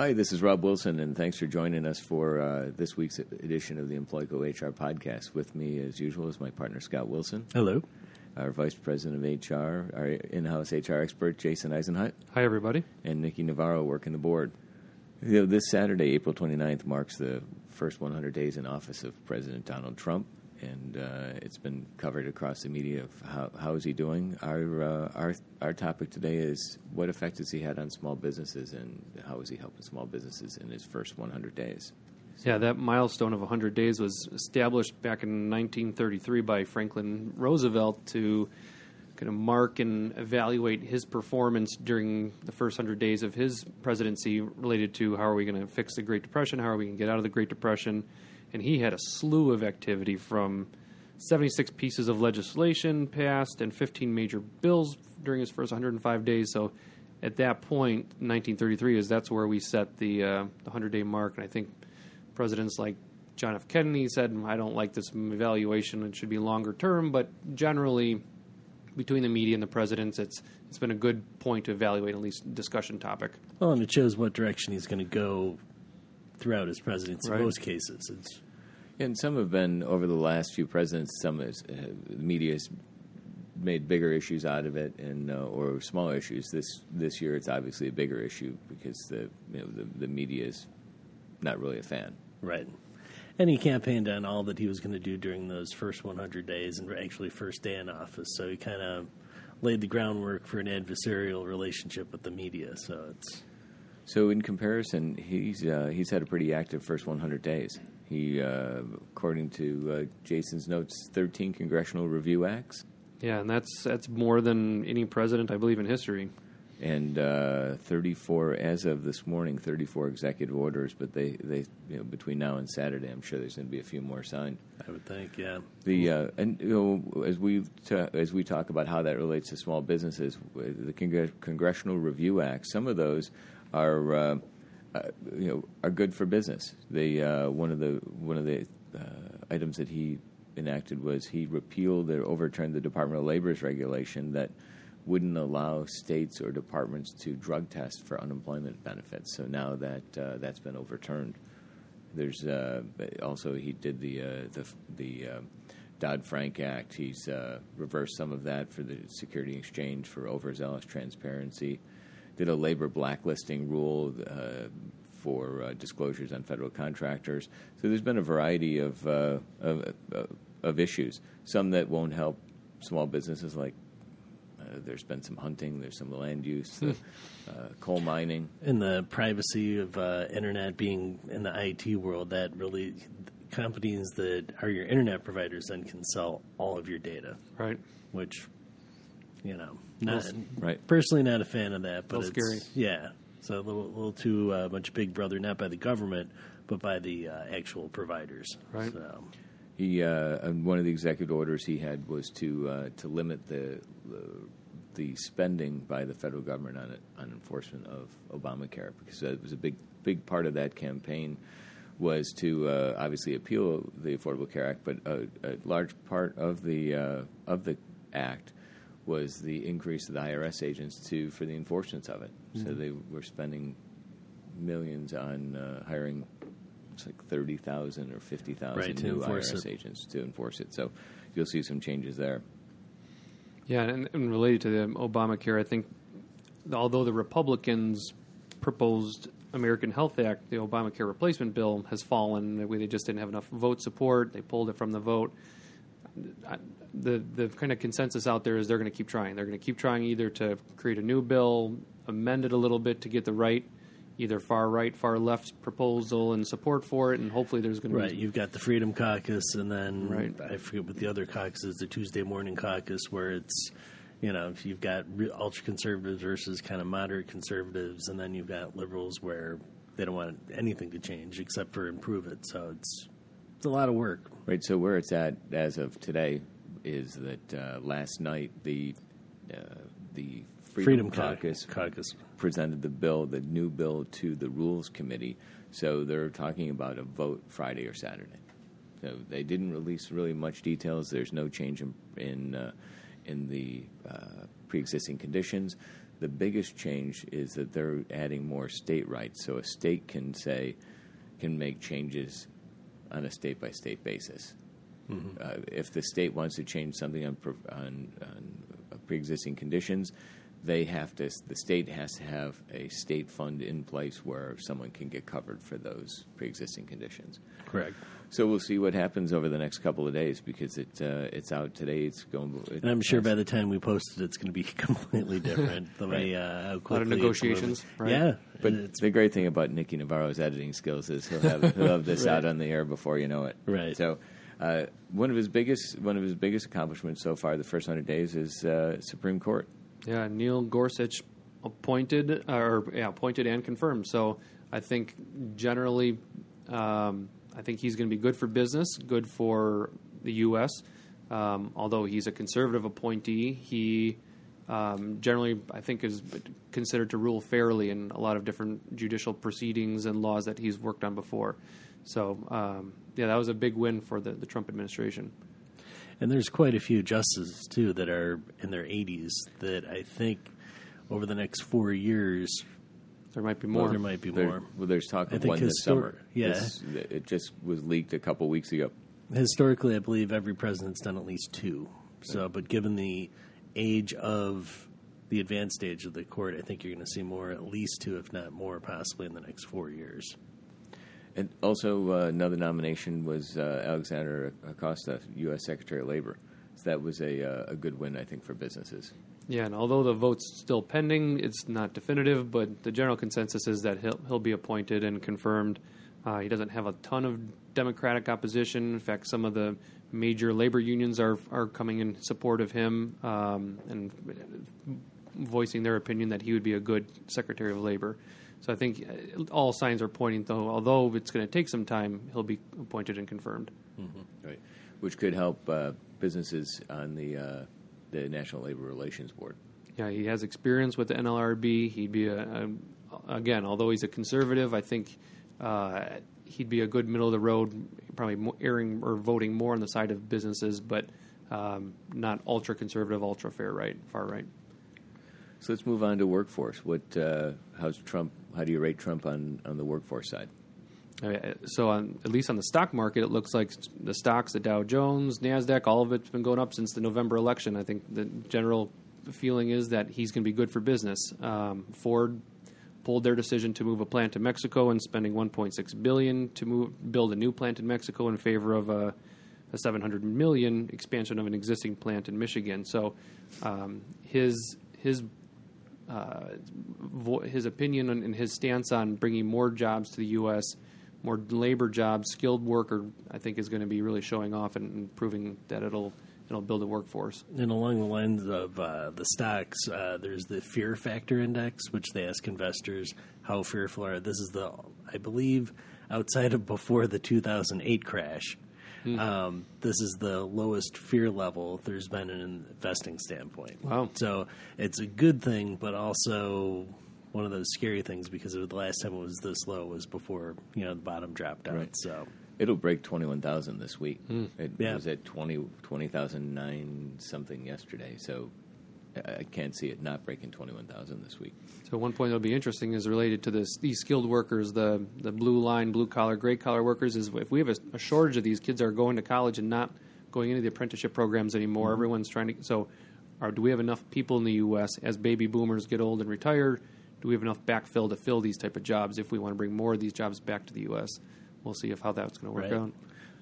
Hi, this is Rob Wilson, and thanks for joining us for uh, this week's edition of the Employco HR podcast. With me, as usual, is my partner Scott Wilson, Hello. our Vice President of HR, our in-house HR expert Jason Eisenhut, Hi, everybody. and Nikki Navarro working the board. You know, this Saturday, April 29th, marks the first 100 days in office of President Donald Trump, and uh, it's been covered across the media of how, how is he doing. Our, uh, our, our topic today is what effect has he had on small businesses, and how is he helping small businesses in his first 100 days. Yeah, that milestone of 100 days was established back in 1933 by Franklin Roosevelt to kind of mark and evaluate his performance during the first 100 days of his presidency related to how are we going to fix the Great Depression, how are we going to get out of the Great Depression. And he had a slew of activity from 76 pieces of legislation passed and 15 major bills during his first 105 days. So at that point, 1933 is that's where we set the uh, the 100 day mark, and I think presidents like John F. Kennedy said, "I don't like this evaluation; it should be longer term." But generally, between the media and the presidents, it's it's been a good point to evaluate at least discussion topic. Well, and it shows what direction he's going to go throughout his presidency Right. in most cases. It's And some have been over the last few presidents. Some is, uh, the media has made bigger issues out of it, and uh, or smaller issues. This this year, it's obviously a bigger issue because the you know the, the media is not really a fan. right. And he campaigned on all that he was going to do during those first 100 days and actually first day in office. So he kind of laid the groundwork for an adversarial relationship with the media. So it's So in comparison, he's uh, he's had a pretty active first 100 days. He, uh, according to uh, Jason's notes, 13 congressional review acts Yeah, and that's that's more than any president I believe in history. and uh, 34 as of this morning 34 executive orders but they, they you know, between now and saturday i'm sure there's going to be a few more signed I would think, yeah. the uh, and you know, as we ta- as we talk about how that relates to small businesses the Congre- congressional review act some of those are uh, uh, you know are good for business they uh, one of the one of the uh, items that he enacted was he repealed or overturned the department of labor's regulation that wouldn't allow states or departments to drug test for unemployment benefits. So now that that's been overturned. There's also he did the the the Dodd Frank Act. He's uh, reversed some of that for the Security Exchange for overzealous transparency. Did a labor blacklisting rule uh, for uh, disclosures on federal contractors. So there's been a variety of uh, of, uh, of issues. Some that won't help small businesses like uh, there's been some hunting, there's some land use, the, uh, coal mining. And the privacy of uh, internet being in the IT world, that really companies that are your internet providers then can sell all of your data, Right. which you know, not Right. personally not a fan of that, but it's, scary. Yeah, so a little, little too uh, much Big Brother, not by the government, but by the uh, actual providers. Right. So, He uh, one of the executive orders he had was to uh, to limit the, the the spending by the federal government on it, on enforcement of Obamacare because it was a big big part of that campaign was to uh, obviously appeal the Affordable Care Act, but a, a large part of the uh, of the act was the increase of the IRS agents to for the enforcement of it. So they were spending millions on uh, hiring it's like thirty thousand or fifty thousand Right, new IRS it. agents to enforce it. So you'll see some changes there. Yeah, and, and related to the Obamacare, I think although the Republicans proposed American Health Act, the Obamacare replacement bill has fallen. They just didn't have enough vote support. They pulled it from the vote. The the kind of consensus out there is they're going to keep trying. They're going to keep trying either to create a new bill, amend it a little bit to get the right, either far right, far left proposal and support for it, and hopefully there's going to right, be you've got the Freedom Caucus, and then Right. I forget what the other caucus is, the Tuesday Morning Caucus, where it's you know if you've got ultra conservatives versus kind of moderate conservatives, and then you've got liberals where they don't want anything to change except for improve it. So it's it's a lot of work. Right. So where it's at as of today is that uh, last night the uh, the Freedom, Freedom Caucus Caucus. presented the bill, the new bill, to the Rules Committee. So they're talking about a vote Friday or Saturday. So they didn't release really much details. There's no change in in, uh, in the uh, pre-existing conditions. The biggest change is that they're adding more state rights, so a state can say can make changes on a state by state basis. Uh, if the state wants to change something on, pre- on, on pre-existing conditions, they have to. The state has to have a state fund in place where someone can get covered for those pre-existing conditions. Correct. So we'll see what happens over the next couple of days because it uh, it's out today. It's going. It, And I'm sure by the time we post it, it's going to be completely different. The way uh, how A lot of quickly it's negotiations, moving. right? Yeah, But it's the great thing about Nicky Navarro's editing skills is he'll have, he'll have this Right. out on the air before you know it. Right. So, uh, one of his biggest one of his biggest accomplishments so far the first hundred days is uh, Supreme Court. Yeah, Neil Gorsuch appointed, or yeah, appointed and confirmed. So I think generally, um, I think he's going to be good for business, good for the U.S. Um, although he's a conservative appointee, he um, generally, I think, is considered to rule fairly in a lot of different judicial proceedings and laws that he's worked on before. So um, yeah, that was a big win for the, the Trump administration. And there's quite a few justices too that are in their 80s that I think over the next four years There might be more. there might be There- more. well, there's talk I of think one this histor- summer. yeah. This- it just was leaked a couple weeks ago. Historically, I believe every president's done at least two. So, but given the age of the advanced age of the court, I think you're going to see more, at least two, if not more, possibly in the next four years. And also, uh, another nomination was uh, Alexander Acosta, U.S. Secretary of Labor. So that was a, uh, a good win, I think, for businesses. Yeah, and although the vote's still pending, it's not definitive, but the general consensus is that he'll he'll be appointed and confirmed. Uh, he doesn't have a ton of Democratic opposition. In fact, some of the major labor unions are are coming in support of him um, and voicing their opinion that he would be a good Secretary of Labor. So I think uh, all signs are pointing, though, although it's going to take some time, he'll be appointed and confirmed. Right. Which could help uh, businesses on the, uh, the National Labor Relations Board. Yeah, he has experience with the NLRB. He'd be a, a again, although he's a conservative, I think uh, he'd be a good middle of the road, probably erring or voting more on the side of businesses, but um, not ultra conservative, ultra fair right, far right. So let's move on to workforce. What, uh, how's Trump? How do you rate Trump on, on the workforce side? Uh, So, on, at least on the stock market, it looks like the stocks, the Dow Jones, Nasdaq, all of it's been going up since the November election. I think the general feeling is that he's going to be good for business. Um, Ford pulled their decision to move a plant to Mexico and spending 1.6 billion to move build a new plant in Mexico in favor of a, a 700 million expansion of an existing plant in Michigan. So, um, his his vo- his opinion and and his stance on bringing more jobs to the U.S., more labor jobs, skilled worker, I think is going to be really showing off and, and proving that it'll it'll build a workforce. And along the lines of uh, the stocks, uh, there's the fear factor index, which they ask investors how fearful are. This is the, I believe, outside of before the 2008 crash. Um, this is the lowest fear level there's been in an investing standpoint. Wow. So it's a good thing, but also one of those scary things because the last time it was this low was before you know the bottom dropped out. Right. So It'll break 21,000 this week. It Yeah. was at 20 20,009 something yesterday. So I can't see it not breaking 21,000 this week. So one point that'll be interesting is related to this these skilled workers, the the blue line, blue collar, gray collar workers. Is if we have a, a shortage of these kids are going to college and not going into the apprenticeship programs anymore. Mm-hmm. Everyone's trying to. So, are, do we have enough people in the U.S. as baby boomers get old and retire? Do we have enough backfill to fill these type of jobs? If we want to bring more of these jobs back to the U.S., we'll see if how that's going to work Right. out.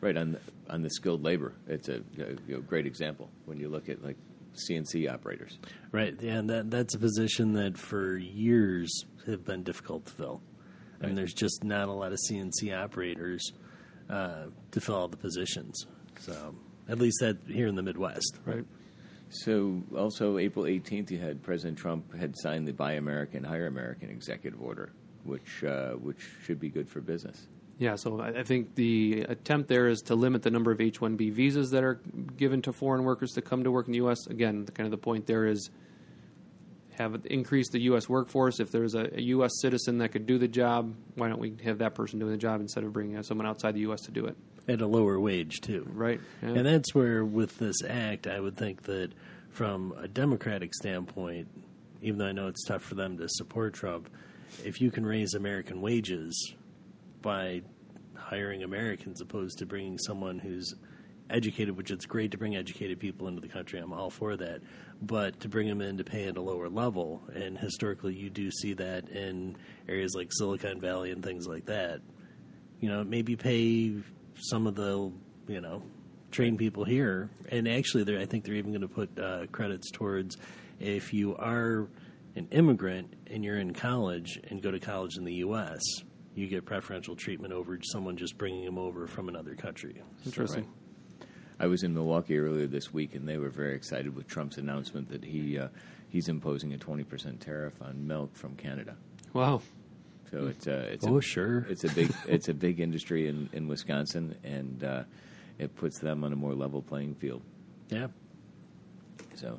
Right on the, on the skilled labor, it's a, a you know, great example when you look at like CNC operators. Right, yeah, and that that's a position that for years have been difficult to fill. I mean, Right. there's just not a lot of CNC operators uh, to fill all the positions. So, at least that here in the Midwest. Right. So also April 18th, you had President Trump had signed the Buy American, Hire American executive order, which uh, which should be good for business. Yeah, so I think the attempt there is to limit the number of H one B visas that are given to foreign workers to come to work in the U.S. Again, kind of the point there is have it increase the U.S. workforce. If there's a, a U.S. citizen that could do the job, why don't we have that person doing the job instead of bringing someone outside the U.S. to do it? At a lower wage, too. Right. Yeah. And that's where, with this act, I would think that from a Democratic standpoint, even though I know it's tough for them to support Trump, if you can raise American wages by hiring Americans opposed to bringing someone who's educated, which it's great to bring educated people into the country. I'm all for that. But to bring them in to pay at a lower level, and historically you do see that in areas like Silicon Valley and things like that. You know, maybe pay some of the, you know, train people here. And actually, I think they're even going to put uh, credits towards if you are an immigrant and you're in college and go to college in the U.S., you get preferential treatment over someone just bringing them over from another country. Interesting. Right. I was in Milwaukee earlier this week, and they were very excited with Trump's announcement that he uh, he's imposing a twenty percent tariff on milk from Canada. Wow. So it's uh, it's oh a, sure it's a big it's a big industry in, in Wisconsin, and uh, it puts them on a more level playing field. Yeah. So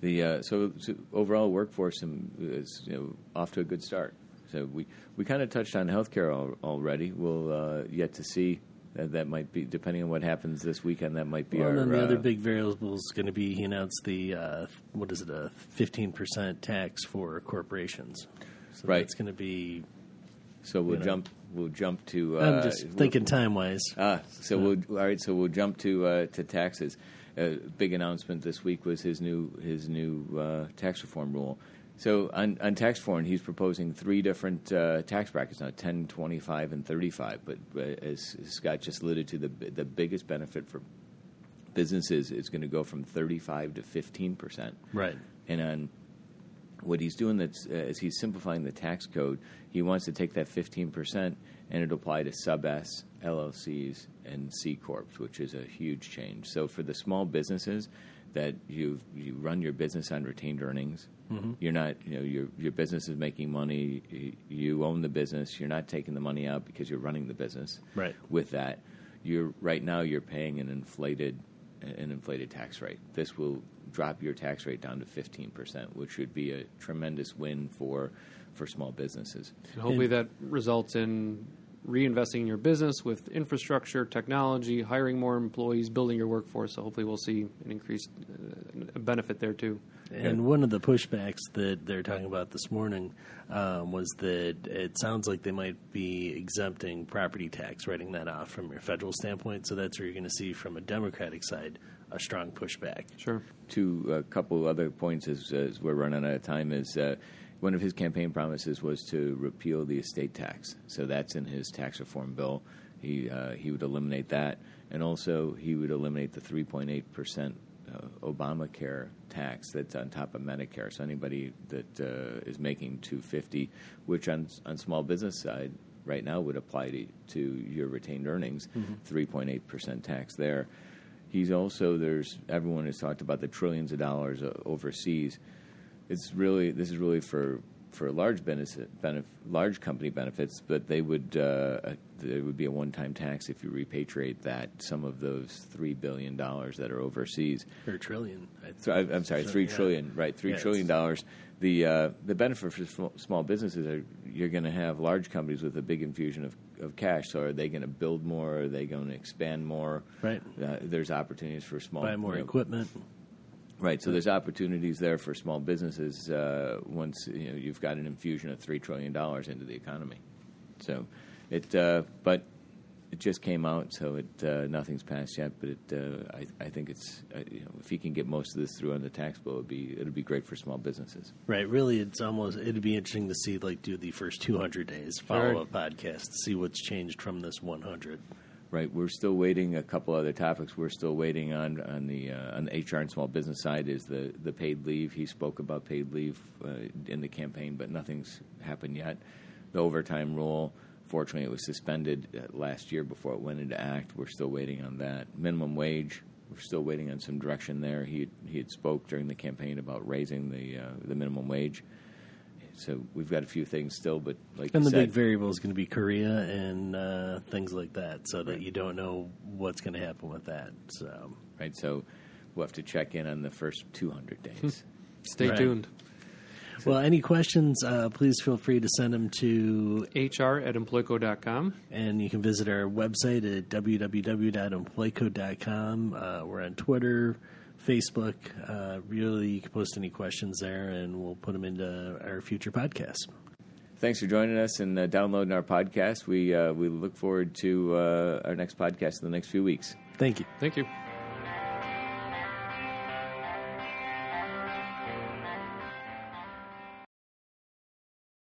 the uh, so, so, overall workforce is you know, off to a good start. So we, we kind of touched on healthcare al- already. We'll uh, yet to see that, that might be depending on what happens this weekend. That might be well, our. then the uh, other big variable is going to be he announced the uh, what is it a fifteen percent tax for corporations. So Right. It's going to be. So we'll you know. jump. We'll jump to. Uh, I'm just we'll- thinking time wise. Ah, so we'll all right. So we'll jump to uh, to taxes. A big announcement this week was his new his new uh, tax reform rule. So on, on tax reform, he's proposing three different uh, tax brackets now: 10, 25, and 35. But uh, as Scott just alluded to, the the biggest benefit for businesses is going to go from 35 to 15 percent. Right. And on what he's doing that's uh, is he's simplifying the tax code. He wants to take that 15% and it apply to sub S, LLCs, and C corps, which is a huge change. So for the small businesses that you you run your business on retained earnings, mm-hmm. you're not you know your your business is making money. y- You own the business. You're not taking the money out because you're running the business. Right. With that, you're right now you're paying an inflated an inflated tax rate. This will drop your tax rate down to 15%, which would be a tremendous win for for small businesses. And hopefully that results in reinvesting in your business with infrastructure, technology, hiring more employees, building your workforce. So hopefully we'll see an increased uh, benefit there too. And one of the pushbacks that they're talking about this morning um, was that it sounds like they might be exempting property tax, writing that off from your federal standpoint. So that's where you're going to see from a Democratic side a strong pushback. Sure. Two a couple other points as, as we're running out of time is uh, one of his campaign promises was to repeal the estate tax. So that's in his tax reform bill. He uh, he would eliminate that, and also he would eliminate the 3.8 percent uh, Obamacare tax that's on top of Medicare. So anybody that uh, is making 250, which on on small business side right now would apply to, to your retained earnings, 3.8 percent tax there. He's also there's everyone has talked about the trillions of dollars uh, overseas. It's really this is really for for large benefit, benef, large company benefits, but they would uh, there would be a one time tax if you repatriate that some of those three billion dollars that are overseas. Or a trillion. So, I- I'm sorry, So, three yeah. trillion, right? three yeah, trillion dollars. The uh, the benefit for small businesses are you're going to have large companies with a big infusion of, of cash. So are they going to build more? Are they going to expand more? Right. Uh, there's opportunities for small Buy more you know, equipment. Right. So there's opportunities there for small businesses uh, once you know you've got an infusion of three trillion dollars into the economy. So it, uh, but it just came out, so it uh, nothing's passed yet. But it, uh, I, I think it's uh, you know, if he can get most of this through on the tax bill, it'd be it'd be great for small businesses. Right. Really, it's almost, it'd be interesting to see, like, do the first 200 days follow up podcast see what's changed from this 100. Right. We're still waiting. A couple other topics. We're still waiting on on the uh, on the HR and small business side is the the paid leave. He spoke about paid leave uh, in the campaign, but nothing's happened yet. The overtime rule. Fortunately, it was suspended uh, last year before it went into act. We're still waiting on that. Minimum wage. We're still waiting on some direction there. He he had spoke during the campaign about raising the uh, the minimum wage. So we've got a few things still, but like And the said, big variable is going to be Korea and uh, things like that, so that you don't know what's going to happen with that. So, right? So we'll have to check in on the first 200 days. Stay Right. tuned. well, any questions? Uh, please feel free to send them to, HR at employco.com. and you can visit our website at www.employco.com. Uh, we're on Twitter, Facebook. Uh, really, you can post any questions there, and we'll put them into our future podcast. Thanks for joining us and uh, downloading our podcast. We uh, we look forward to uh, our next podcast in the next few weeks. Thank you. Thank you.